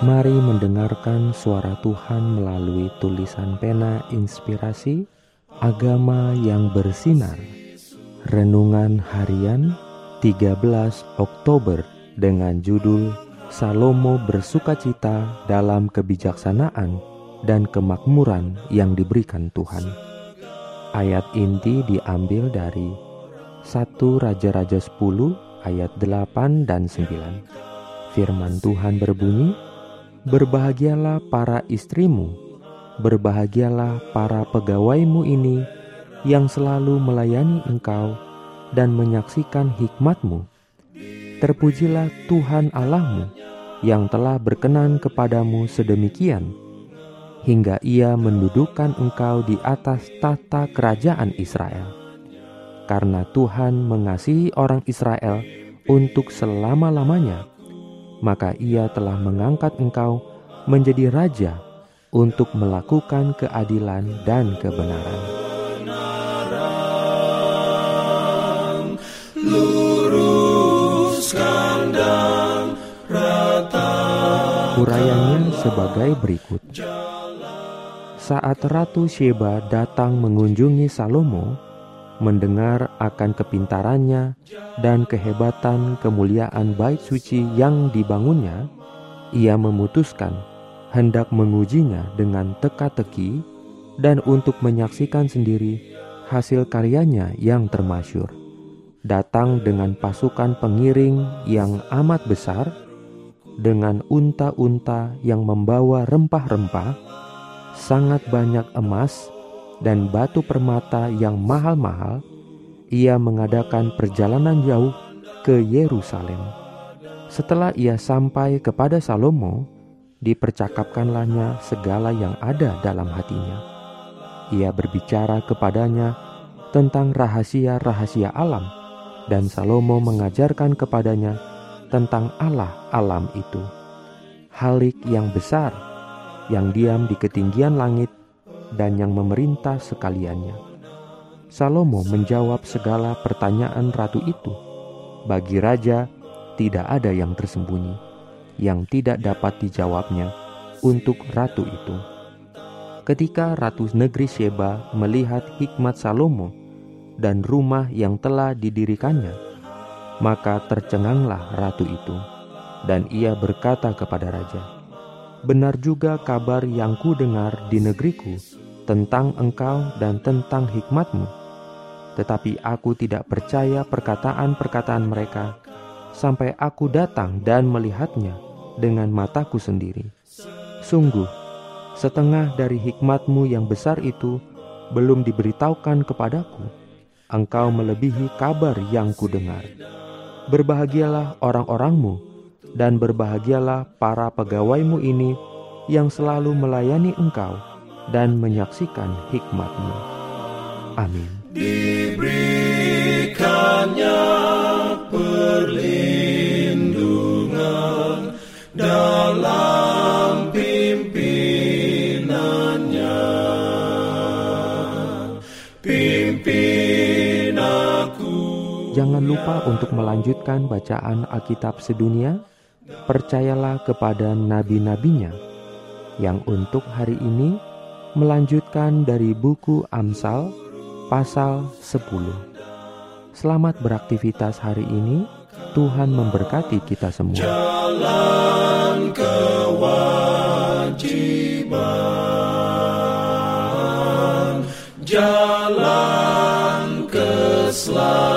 Mari mendengarkan suara Tuhan melalui tulisan pena inspirasi Agama yang bersinar Renungan harian 13 Oktober dengan judul Salomo bersukacita dalam kebijaksanaan dan kemakmuran yang diberikan Tuhan. Ayat inti diambil dari 1 Raja-Raja 10 ayat 8 dan 9. Firman Tuhan berbunyi, Berbahagialah para istrimu, berbahagialah para pegawaimu ini yang selalu melayani engkau dan menyaksikan hikmatmu. Terpujilah Tuhan Allahmu yang telah berkenan kepadamu sedemikian, hingga ia mendudukkan engkau di atas tata kerajaan Israel. Karena Tuhan mengasihi orang Israel untuk selama-lamanya, maka ia telah mengangkat engkau menjadi raja untuk melakukan keadilan dan kebenaran. Urayanya sebagai berikut. Saat Ratu Sheba datang mengunjungi Salomo, mendengar akan kepintarannya dan kehebatan kemuliaan bait suci yang dibangunnya, ia memutuskan hendak mengujinya dengan teka-teki dan untuk menyaksikan sendiri hasil karyanya yang termasyur. Datang dengan pasukan pengiring yang amat besar, dengan unta-unta yang membawa rempah-rempah, sangat banyak emas, dan batu permata yang mahal-mahal, ia mengadakan perjalanan jauh ke Yerusalem. Setelah ia sampai kepada Salomo, dipercakapkanlahnya segala yang ada dalam hatinya. Ia berbicara kepadanya tentang rahasia-rahasia alam, dan Salomo mengajarkan kepadanya tentang Allah alam itu. Halik yang besar, yang diam di ketinggian langit, dan yang memerintah sekaliannya. Salomo menjawab segala pertanyaan ratu itu. Bagi raja, tidak ada yang tersembunyi, yang tidak dapat dijawabnya untuk ratu itu. Ketika ratu negeri Sheba melihat hikmat Salomo dan rumah yang telah didirikannya, maka tercenganglah ratu itu, dan ia berkata kepada raja, "Benar juga kabar yang ku dengar di negeriku tentang engkau dan tentang hikmatmu. Tetapi aku tidak percaya perkataan-perkataan mereka sampai aku datang dan melihatnya dengan mataku sendiri. Sungguh, setengah dari hikmatmu yang besar itu belum diberitahukan kepadaku. Engkau melebihi kabar yang kudengar. Berbahagialah orang-orangmu dan berbahagialah para pegawaimu ini yang selalu melayani engkau dan menyaksikan hikmatmu. Amin. Diberikannya perlindungan dalam pimpinannya. Pimpin aku. Jangan lupa untuk melanjutkan bacaan Alkitab sedunia. Percayalah kepada nabi-nabinya yang untuk hari ini melanjutkan dari buku Amsal pasal 10. Selamat beraktivitas hari ini. Tuhan memberkati kita semua. Jalan kewajiban, jalan keselamatan.